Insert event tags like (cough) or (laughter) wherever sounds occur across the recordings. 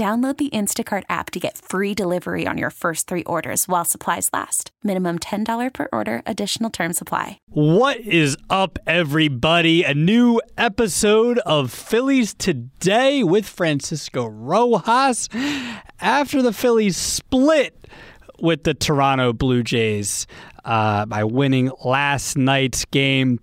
Download the Instacart app to get free delivery on your first three orders while supplies last. Minimum $10 per order, additional term supply. What is up, everybody? A new episode of Phillies Today with Francisco Rojas. After the Phillies split with the Toronto Blue Jays uh, by winning last night's game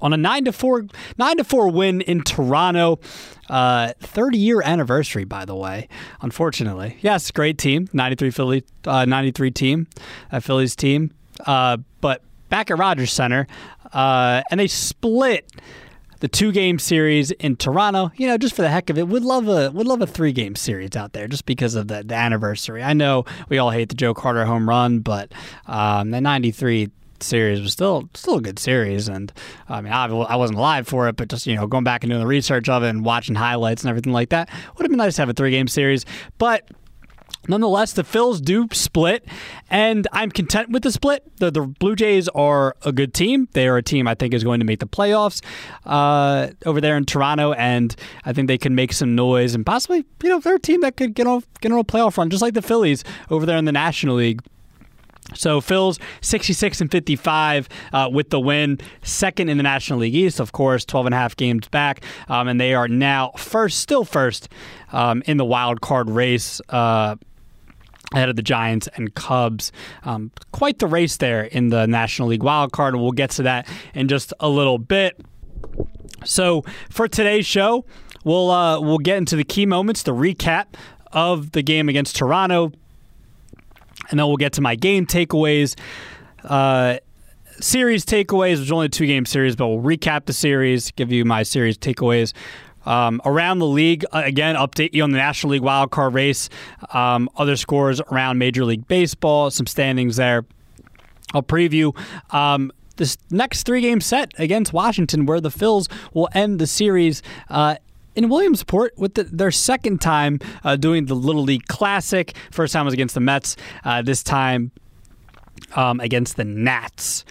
on a nine to four nine to four win in Toronto. Uh, 30 year anniversary, by the way. Unfortunately, yes, great team, 93 Philly, uh, 93 team, a Phillies team. Uh, but back at Rogers Center, uh, and they split the two game series in Toronto. You know, just for the heck of it, would love a would love a three game series out there just because of the, the anniversary. I know we all hate the Joe Carter home run, but um, the '93 series was still still a good series. And I mean, I, I wasn't alive for it, but just you know, going back and doing the research of it and watching highlights and everything like that would have been nice to have a three game series. But Nonetheless, the Phils do split, and I'm content with the split. The, the, Blue Jays are a good team. They are a team I think is going to make the playoffs uh, over there in Toronto, and I think they can make some noise and possibly, you know, they're a team that could get on get on a playoff run, just like the Phillies over there in the National League. So Phil's 66 and 55 uh, with the win, second in the National League East, of course, 12 and a half games back, um, and they are now first, still first um, in the wild card race. Uh, ahead of the Giants and Cubs. Um, quite the race there in the National League wild card, and we'll get to that in just a little bit. So for today's show, we'll uh, we'll get into the key moments, the recap of the game against Toronto and then we'll get to my game takeaways. Uh, series takeaways, which is only a two game series, but we'll recap the series, give you my series takeaways. Um, around the league, uh, again, update you on the National League wildcard race, um, other scores around Major League Baseball, some standings there. I'll preview um, this next three game set against Washington, where the Phils will end the series uh, in Williamsport with the, their second time uh, doing the Little League Classic. First time was against the Mets. Uh, this time um, against the Nats.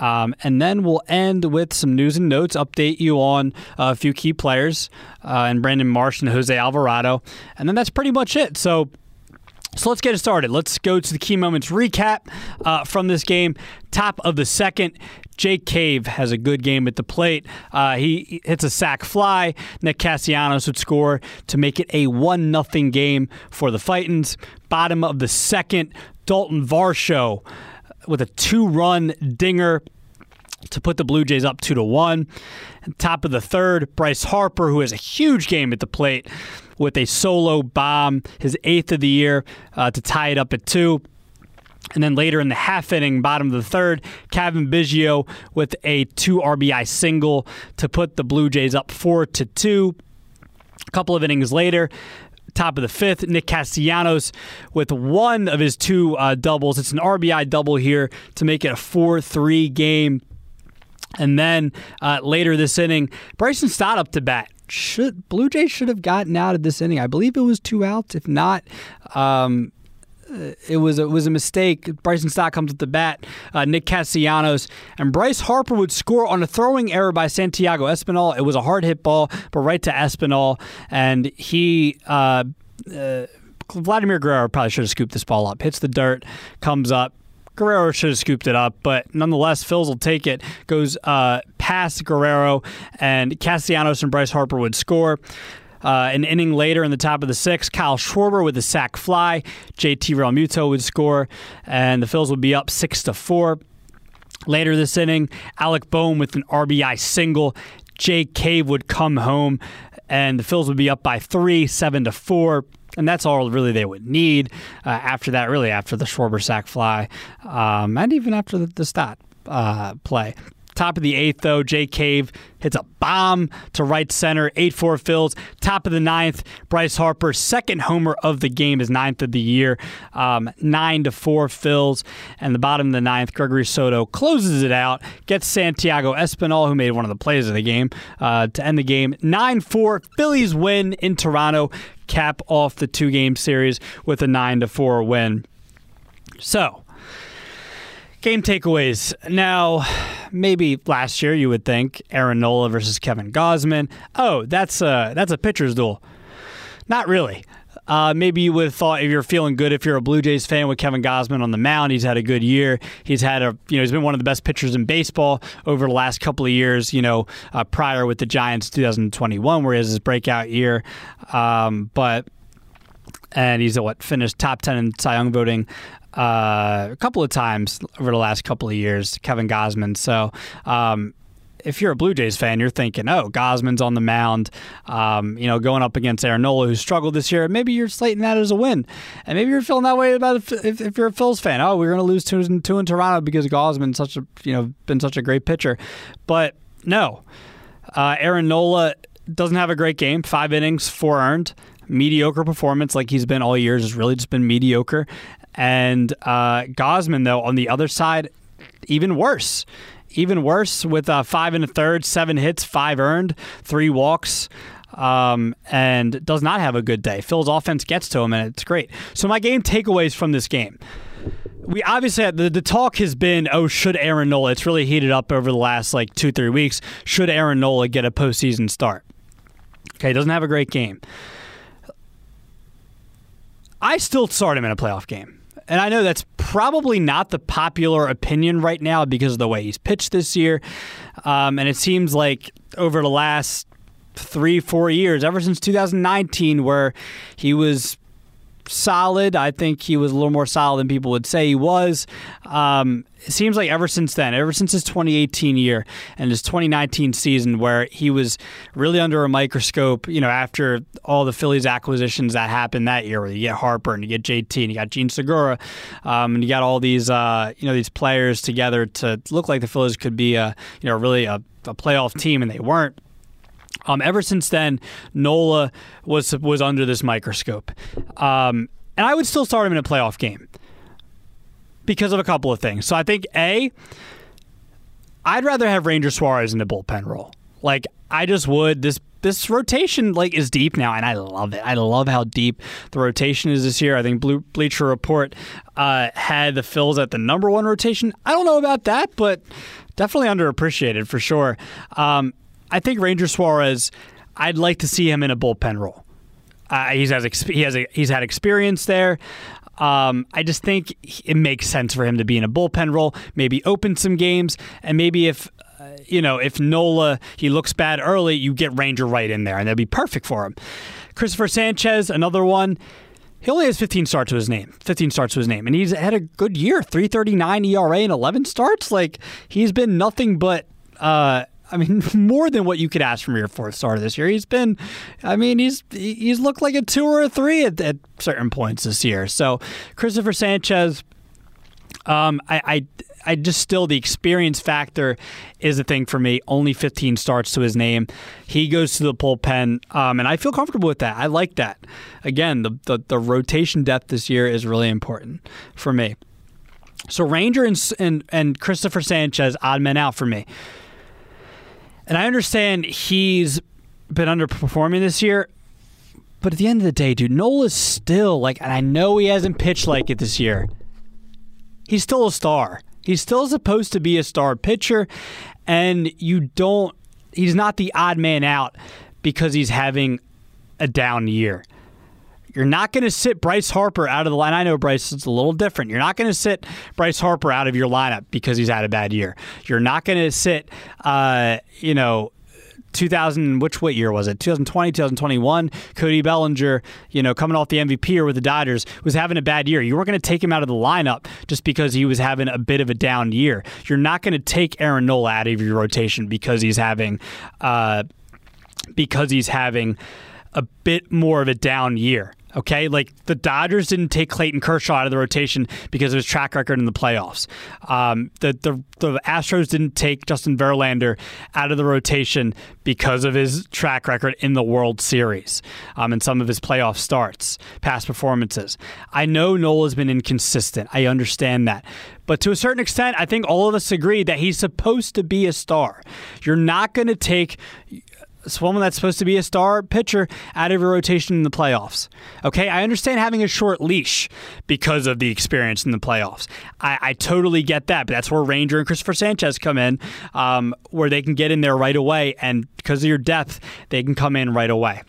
Um, and then we'll end with some news and notes, update you on uh, a few key players uh, and Brandon Marsh and Jose Alvarado. And then that's pretty much it. So so let's get it started. Let's go to the key moments recap uh, from this game. Top of the second, Jake Cave has a good game at the plate. Uh, he hits a sac fly. Nick Castellanos would score to make it a 1 0 game for the Fightins. Bottom of the second, Dalton Varsho with a two run dinger to put the Blue Jays up 2 to 1. Top of the third, Bryce Harper, who has a huge game at the plate with a solo bomb, his eighth of the year, uh, to tie it up at 2. And then later in the half inning, bottom of the third, Cavan Biggio with a two RBI single to put the Blue Jays up four to two. A couple of innings later, top of the fifth, Nick Castellanos with one of his two uh, doubles. It's an RBI double here to make it a 4 3 game. And then uh, later this inning, Bryson Stott up to bat. Should Blue Jays should have gotten out of this inning? I believe it was two outs. If not, um, uh, it was it was a mistake. Bryson Stott comes with the bat. Uh, Nick Castellanos and Bryce Harper would score on a throwing error by Santiago Espinal. It was a hard hit ball, but right to Espinal, and he. Uh, uh, Vladimir Guerrero probably should have scooped this ball up. Hits the dirt, comes up. Guerrero should have scooped it up, but nonetheless, Phils will take it. Goes uh, past Guerrero, and Castellanos and Bryce Harper would score. Uh, an inning later in the top of the sixth, Kyle Schwarber with a sac fly. JT Realmuto would score, and the Phils would be up six to four. Later this inning, Alec Bohm with an RBI single. Jake Cave would come home, and the Phils would be up by three, seven to four. And that's all really they would need uh, after that, really, after the Schwarber sac fly, um, and even after the, the stat uh, play. Top of the eighth, though, Jake Cave hits a bomb to right center, 8 4 Phils. Top of the ninth, Bryce Harper, second homer of the game, is ninth of the year, um, 9 to 4 Phils. And the bottom of the ninth, Gregory Soto closes it out, gets Santiago Espinal, who made one of the plays of the game, uh, to end the game. 9 4, Phillies win in Toronto, cap off the two game series with a 9 to 4 win. So, Game takeaways. Now, maybe last year you would think Aaron Nola versus Kevin Gausman. Oh, that's a that's a pitcher's duel. Not really. Uh, maybe you would have thought if you're feeling good if you're a Blue Jays fan with Kevin Gausman on the mound. He's had a good year. He's had a you know he's been one of the best pitchers in baseball over the last couple of years. You know, uh, prior with the Giants 2021 where he has his breakout year, um, but and he's a, what finished top ten in Cy Young voting uh, a couple of times over the last couple of years, Kevin Gausman. So, um, if you're a Blue Jays fan, you're thinking, oh, Gausman's on the mound, um, you know, going up against Aaron Nola, who struggled this year. Maybe you're slating that as a win. And maybe you're feeling that way about if, if, you're a Phils fan. Oh, we're going to lose two, two in Toronto because Gausman's such a, you know, been such a great pitcher. But no, uh, Aaron Nola doesn't have a great game. Five innings, four earned mediocre performance like he's been all years has really just been mediocre. And uh, Gausman, though, on the other side, even worse. Even worse with uh, five and a third, seven hits, five earned, three walks. Um, and does not have a good day. Phil's offense gets to him, and it's great. So, my game takeaways from this game we obviously the, the talk has been oh should Aaron Nola it's really heated up over the last like two three weeks should Aaron Nola get a postseason start okay doesn't have a great game I still start him in a playoff game and I know that's probably not the popular opinion right now because of the way he's pitched this year. Um, and it seems like over the last three, four years, ever since 2019, where he was solid. I think he was a little more solid than people would say he was. Um, it seems like ever since then, ever since his 2018 year and his 2019 season, where he was really under a microscope, you know, after all the Phillies acquisitions that happened that year, where you get Harper and you get JT and you got Jean Segura, um, and you got all these, uh, you know, these players together to look like the Phillies could be a, you know, really a, a playoff team, and they weren't. Um, ever since then, Nola was was under this microscope, um, and I would still start him in a playoff game because of a couple of things. So I think a, I'd rather have Ranger Suarez in the bullpen role. Like I just would. This this rotation like is deep now, and I love it. I love how deep the rotation is this year. I think Blue Bleacher Report uh, had the Phils at the number one rotation. I don't know about that, but definitely underappreciated for sure. Um, I think Ranger Suarez. I'd like to see him in a bullpen role. Uh, he's has he has a, he's had experience there. Um, I just think it makes sense for him to be in a bullpen role, maybe open some games, and maybe if uh, you know if Nola he looks bad early, you get Ranger right in there, and that'd be perfect for him. Cristopher Sanchez, another one. He only has 15 starts to his name. 15 starts to his name, and he's had a good year. 3.39 ERA and 11 starts. Like he's been nothing but. Uh, I mean, (laughs) more than what you could ask from your fourth starter this year. He's been, I mean, he's he's looked like a two or a three at, at certain points this year. So, Cristopher Sanchez, um, I, I, I just still the experience factor is a thing for me. Only 15 starts to his name. He goes to the bullpen, um, and I feel comfortable with that. I like that. Again, the, the the rotation depth this year is really important for me. So Ranger and and, and Cristopher Sanchez odd men out for me. And I understand he's been underperforming this year, but at the end of the day, dude, Nola's still like, and I know he hasn't pitched like it this year. He's still a star. He's still supposed to be a star pitcher, and you don't. He's not the odd man out because he's having a down year. You're not going to sit Bryce Harper out of the line. I know Bryce is a little different. You're not going to sit Bryce Harper out of your lineup because he's had a bad year. You're not going to sit, uh, you know, 2000, which what year was it? 2020, 2021. Cody Bellinger, you know, coming off the MVP year with the Dodgers, was having a bad year. You weren't going to take him out of the lineup just because he was having a bit of a down year. You're not going to take Aaron Nola out of your rotation because he's having, uh, because he's having a bit more of a down year. Okay, like the Dodgers didn't take Clayton Kershaw out of the rotation because of his track record in the playoffs. Um, the, the the Astros didn't take Justin Verlander out of the rotation because of his track record in the World Series um, and some of his playoff starts, past performances. I know Nola's been inconsistent. I understand that. But to a certain extent, I think all of us agree that he's supposed to be a star. You're not going to take someone that's supposed to be a star pitcher out of your rotation in the playoffs. Okay, I understand having a short leash because of the experience in the playoffs. I, I totally get that, but that's where Ranger and Cristopher Sanchez come in, um, where they can get in there right away, and because of your depth, they can come in right away.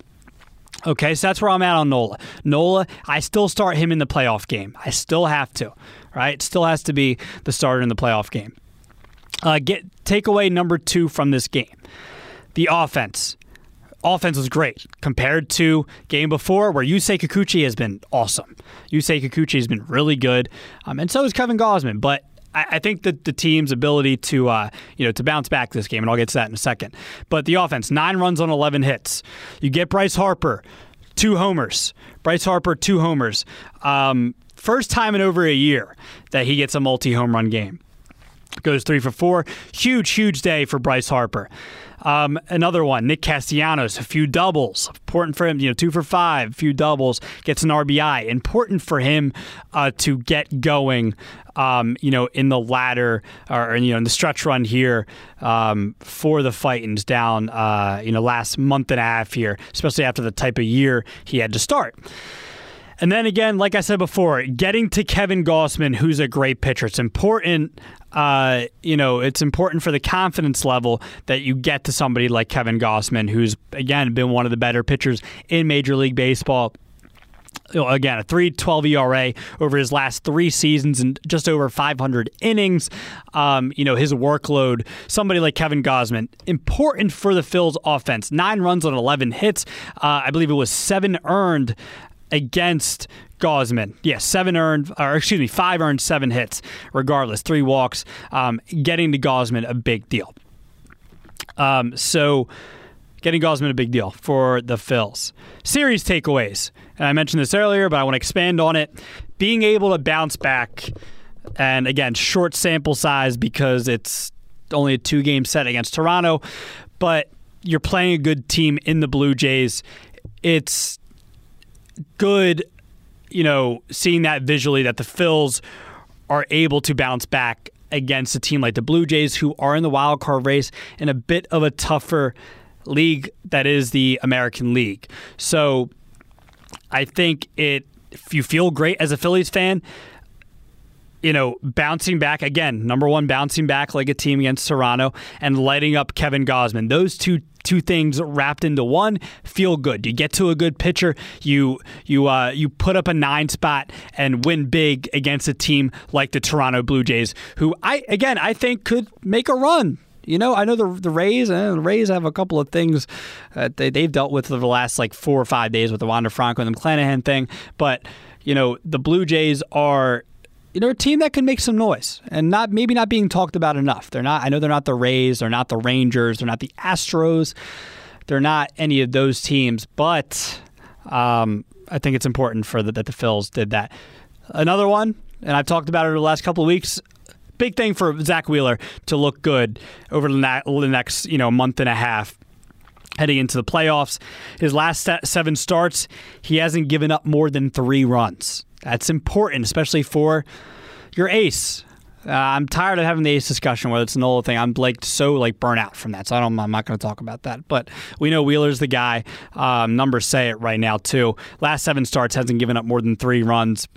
Okay, so that's where I'm at on Nola. Nola, I still start him in the playoff game. I still have to, right? Still has to be the starter in the playoff game. Uh, get takeaway number two from this game the offense. Offense was great compared to game before where Yusei Kikuchi has been awesome. Yusei Kikuchi has been really good, um, and so is Kevin Gausman. But I, think that the team's ability to uh, you know to bounce back this game, and I'll get to that in a second. But the offense, nine runs on eleven hits. You get Bryce Harper, two homers. Bryce Harper, two homers. Um, first time in over a year that he gets a multi home run game. Goes three for four. Huge, huge day for Bryce Harper. Um, another one, Nick Castellanos, a few doubles. Important for him, you know, two for five, a few doubles, gets an RBI. Important for him uh, to get going, um, you know, in the ladder or, you know, in the stretch run here um, for the Fightins down, uh, you know, last month and a half here, especially after the type of year he had to start. And then again, like I said before, getting to Kevin Gausman, who's a great pitcher. It's important uh, you know, it's important for the confidence level that you get to somebody like Kevin Gausman, who's again been one of the better pitchers in Major League Baseball. Again, a 3.12 ERA over his last three seasons and just over 500 innings. Um, you know, his workload, somebody like Kevin Gausman, important for the Phils offense. Nine runs on 11 hits. Uh, I believe it was seven earned against Gausman. Yes, yeah, seven earned, or excuse me, five earned, seven hits, regardless, three walks. Um, getting to Gausman, a big deal. Um, so, getting Gausman, a big deal for the Phils. Series takeaways. And I mentioned this earlier, but I want to expand on it. Being able to bounce back, and again, short sample size because it's only a two game set against Toronto, but you're playing a good team in the Blue Jays. It's good, you know, seeing that visually that the Phils are able to bounce back against a team like the Blue Jays, who are in the wild card race in a bit of a tougher league that is the American League. So I think it if you feel great as a Phillies fan, you know, bouncing back again, number one, bouncing back like a team against Toronto and lighting up Kevin Gausman. Those two two things wrapped into one feel good. You get to a good pitcher, you you uh, you put up a nine spot and win big against a team like the Toronto Blue Jays, who I again I think could make a run. You know, I know the the Rays and uh, the Rays have a couple of things that they, they've dealt with for the last like four or five days with the Wander Franco and the McClanahan thing, but you know the Blue Jays are you know, a team that can make some noise and not maybe not being talked about enough. They're not. I know they're not the Rays. They're not the Rangers. They're not the Astros. They're not any of those teams. But um, I think it's important for the, that the Phils did that. Another one, and I've talked about it over the last couple of weeks. Big thing for Zack Wheeler to look good over the next you know month and a half heading into the playoffs. His last seven starts, he hasn't given up more than three runs. That's important, especially for your ace. Uh, I'm tired of having the ace discussion, whether it's an old thing. I'm like so like burnt out from that, so I don't. I'm not going to talk about that. But we know Wheeler's the guy. Um, numbers say it right now too. Last seven starts hasn't given up more than three runs.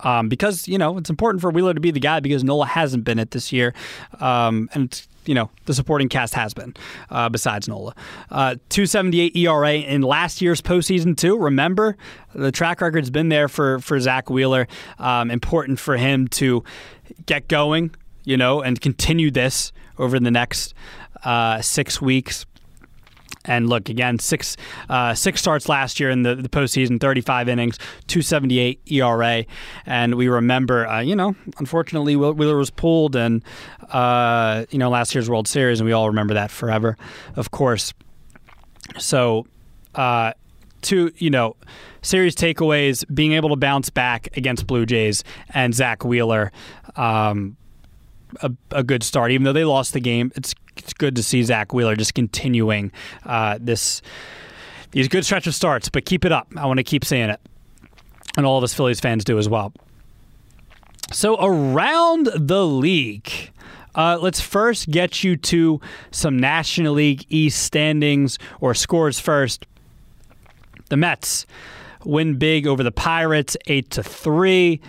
Um, because you know it's important for Wheeler to be the guy because Nola hasn't been it this year, um, and you know the supporting cast has been uh, besides Nola. Uh, 278 ERA in last year's postseason too. Remember, the track record's been there for for Zack Wheeler. Um, important for him to get going, you know, and continue this over the next uh, six weeks. And look again, six uh, six starts last year in the, the postseason, 35 innings, 278 ERA, and we remember, uh, you know, unfortunately Wheeler was pulled, and uh, you know last year's World Series, and we all remember that forever, of course. So, uh, to you know, series takeaways, being able to bounce back against Blue Jays and Zack Wheeler. Um, a, a, good start, even though they lost the game. It's it's good to see Zack Wheeler just continuing uh, this these good stretch of starts. But keep it up. I want to keep saying it, and all of us Phillies fans do as well. So around the league. Uh, let's first get you to some National League East standings or scores first. The Mets win big over the Pirates, eight to three.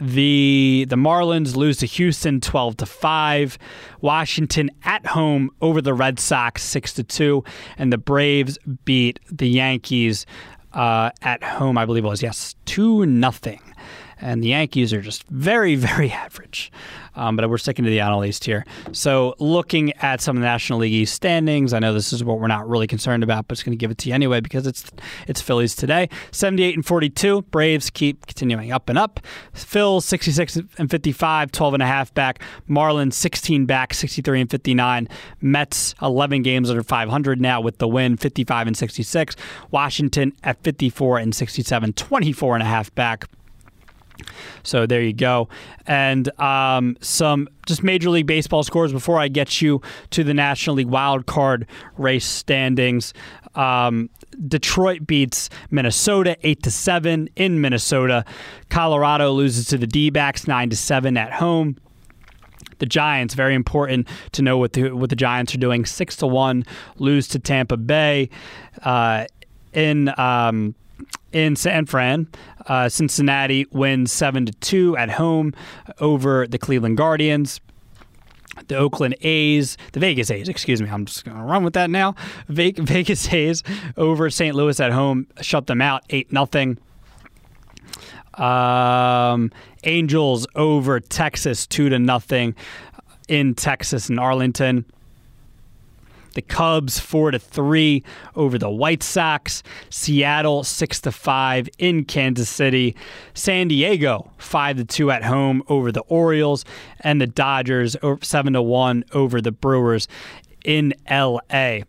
The the Marlins lose to Houston 12 to 5. Washington at home over the Red Sox 6 to 2 and the Braves beat the Yankees uh, at home I believe it was yes 2 nothing and the Yankees are just very, (laughs) very average. Um, but we're sticking to the NL East here. So, looking at some of the National League East standings, I know this is what we're not really concerned about, but it's going to give it to you anyway because it's it's Phillies today. 78 and 42. Braves keep continuing up and up. Phil 66 and 55, 12 and a half back. Marlins 16 back, 63 and 59. Mets 11 games under 500 now with the win, 55 and 66. Washington at 54 and 67, 24 and a half back. So there you go. And um, some just Major League Baseball scores before I get you to the National League wild card race standings. Um, Detroit beats Minnesota eight to seven in Minnesota. Colorado loses to the D-backs nine to seven at home. The Giants, very important to know what the what the Giants are doing. Six to one, lose to Tampa Bay. Uh, in um, in San Fran. Uh, Cincinnati wins 7 to 2 at home over the Cleveland Guardians. The Oakland A's, the Vegas A's, excuse me, I'm just going to run with that now. (laughs) Vegas A's over St. Louis at home, shut them out 8 nothing. Um, Angels over Texas 2 to nothing in Texas and Arlington. The Cubs four to three over the White Sox. Seattle six to five in Kansas City. San Diego five to two at home over the Orioles, and the Dodgers seven to one over the Brewers in L.A.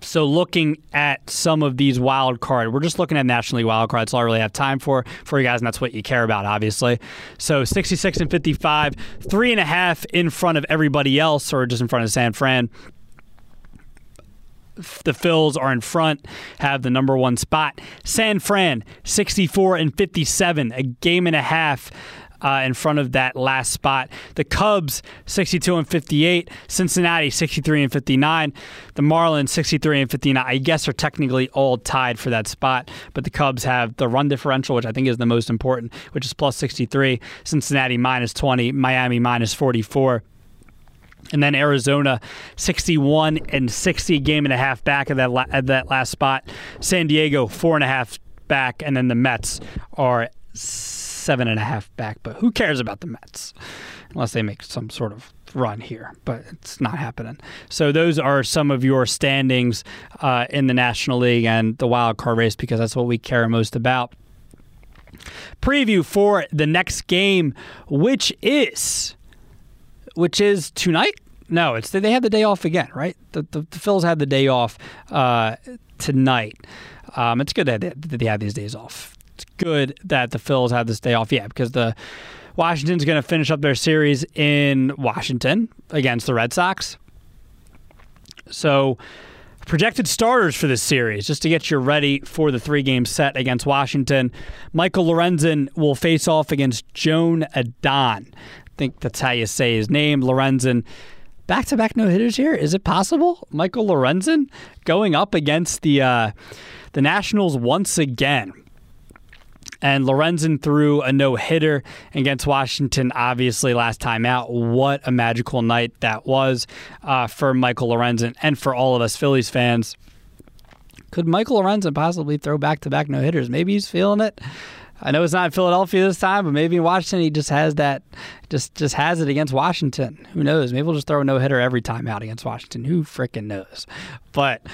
So looking at some of these wild card, we're just looking at National League wild cards. That's all I really have time for for you guys, and that's what you care about, obviously. So 66 and 55, three and a half in front of everybody else, or just in front of San Fran the Phils are in front, have the number one spot. San Fran, 64 and 57, a game and a half. Uh, in front of that last spot. The Cubs 62 and 58, Cincinnati 63 and 59, the Marlins 63 and 59. I guess are technically all tied for that spot, but the Cubs have the run differential, which I think is the most important, which is plus 63. Cincinnati minus 20, Miami minus 44. And then Arizona, 61 and 60, game and a half back of that, la- at that last spot. San Diego, four and a half back. And then the Mets are seven and a half back. But who cares about the Mets? Unless they make some sort of run here, but it's not happening. So those are some of your standings uh, in the National League and the wild card race because that's what we care most about. Preview for the next game, which is which is tonight. No, it's they have the day off again, right? The the, the Phils had the day off uh, tonight. Um, it's good that they, that they have these days off. It's good that the Phils had this day off, yeah, because the Washington's going to finish up their series in Washington against the Red Sox. So, projected starters for this series, just to get you ready for the three game set against Washington. Michael Lorenzen will face off against Joan Adon think that's how you say his name, Lorenzen. Back to back no hitters here. Is it possible? Michael Lorenzen going up against the uh, the Nationals once again. And Lorenzen threw a no hitter against Washington, obviously, last time out. What a magical night that was uh, for Michael Lorenzen and for all of us Phillies fans. Could Michael Lorenzen possibly throw back to back no hitters? Maybe he's feeling it. I know it's not Philadelphia this time, but maybe in Washington he just has that, just just has it against Washington. Who knows? Maybe we'll just throw a no hitter every time out against Washington. Who freaking knows? But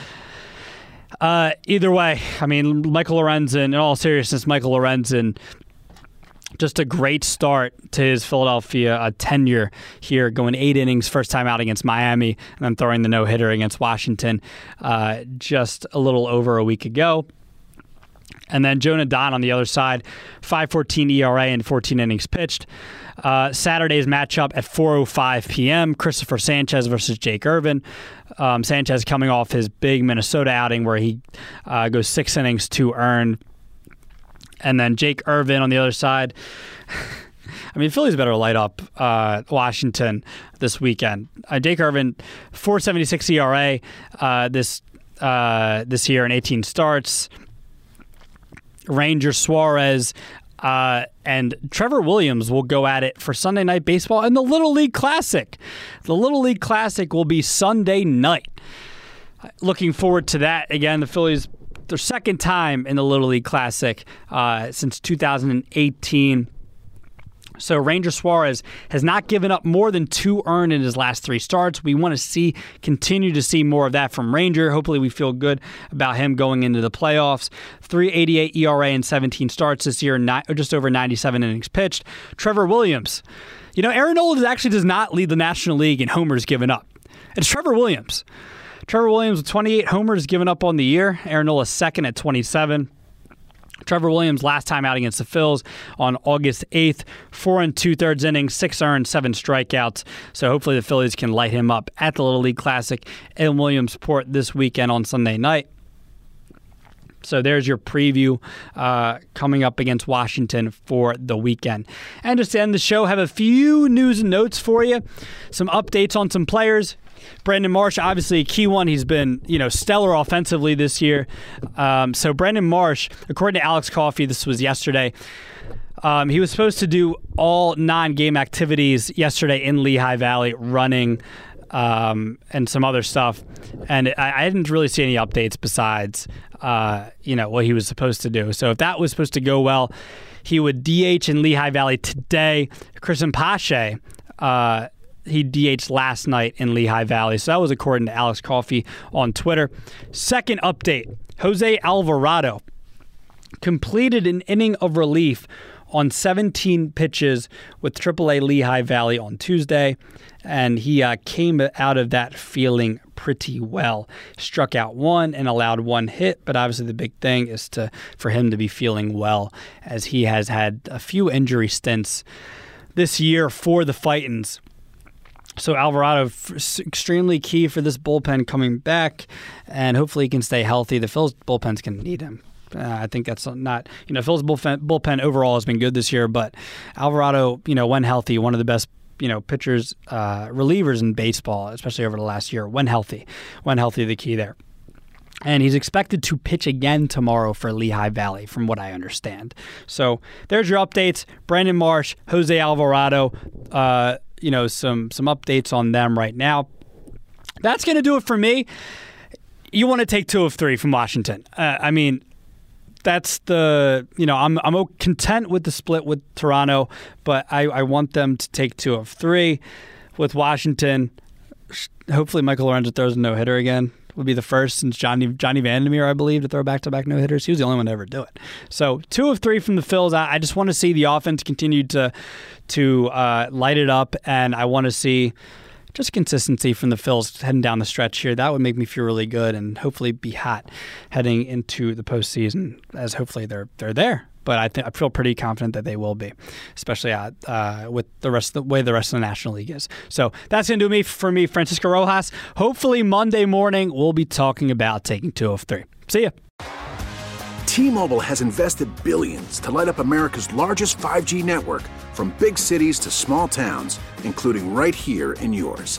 uh, either way, I mean, Michael Lorenzen. In all seriousness, Michael Lorenzen. Just a great start to his Philadelphia uh, tenure here, going eight innings, first time out against Miami, and then throwing the no hitter against Washington uh, just a little over a week ago. And then Joan Adon on the other side, 5.14 ERA and 14 innings pitched. Uh, Saturday's matchup at 4:05 p.m. Christopher Sanchez versus Jake Irvin. Um, Sanchez coming off his big Minnesota outing where he uh, goes six innings, two earned, and then Jake Irvin on the other side. (laughs) I mean, Phillies better light up uh, Washington this weekend. Uh, Jake Irvin, 4.76 ERA uh, this uh, this year in 18 starts. Ranger Suarez uh, and Trevor Williams will go at it for Sunday Night Baseball and the Little League Classic. The Little League Classic will be Sunday night. Looking forward to that. Again, the Phillies, their second time in the Little League Classic uh, since 2018. So Ranger Suarez has not given up more than two earned in his last three starts. We want to see continue to see more of that from Ranger. Hopefully, we feel good about him going into the playoffs. 3.88 ERA in 17 starts this year, just over 97 innings pitched. Trevor Williams, you know, Aaron Nola actually does not lead the National League in homers given up. It's Trevor Williams. Trevor Williams with 28 homers given up on the year. Aaron Nola second at 27. Trevor Williams last time out against the Phils on August 8th, four and two thirds innings, six earned, seven strikeouts. So hopefully the Phillies can light him up at the Little League Classic in Williamsport this weekend on Sunday night. So there's your preview uh, coming up against Washington for the weekend. And just to end the show, have a few news and notes for you, some updates on some players. Brandon Marsh, obviously a key one. He's been, you know, stellar offensively this year. Um, so Brandon Marsh, according to Alex Coffey, this was yesterday. Um, he was supposed to do all non-game activities yesterday in Lehigh Valley, running um, and some other stuff. And I, I, didn't really see any updates besides, uh, you know, what he was supposed to do. So if that was supposed to go well, he would DH in Lehigh Valley today. Cristian Pache. Uh, he DH'd last night in Lehigh Valley. So that was according to Alex Coffey on Twitter. Second update Jose Alvarado completed an inning of relief on 17 pitches with AAA Lehigh Valley on Tuesday, and he uh, came out of that feeling pretty well. Struck out one and allowed one hit, but obviously the big thing is to for him to be feeling well, as he has had a few injury stints this year for the Fightins. So Alvarado extremely key for this bullpen coming back, and hopefully he can stay healthy. The Phil's bullpens can need him. Uh, I think that's not you know Phil's bullpen, bullpen overall has been good this year, but Alvarado, you know, when healthy, one of the best you know pitchers, uh, relievers in baseball, especially over the last year. When healthy, when healthy, the key there. And he's expected to pitch again tomorrow for Lehigh Valley, from what I understand. So there's your updates. Brandon Marsh, Jose Alvarado. Uh, you know some some updates on them right now. That's going to do it for me. You want to take two of three from Washington. Uh, I mean, that's the you know I'm I'm content with the split with Toronto, but I, I want them to take two of three with Washington. Hopefully, Michael Lorenzen throws a no hitter again would be the first since Johnny Johnny Vander Meer, I believe, to throw back to back no hitters. He was the only one to ever do it. So two of three from the Phils. I, I just want to see the offense continue to to uh, light it up, and I want to see just consistency from the Phils heading down the stretch here. That would make me feel really good, and hopefully be hot heading into the postseason. As hopefully they're they're there but I I feel pretty confident that they will be, especially uh, with the rest of the way the rest of the National League is. So that's gonna do me for me, Francisco Rojas. Hopefully Monday morning we'll be talking about taking two of three. See ya. T-Mobile has invested billions to light up America's largest 5G network, from big cities to small towns, including right here in yours.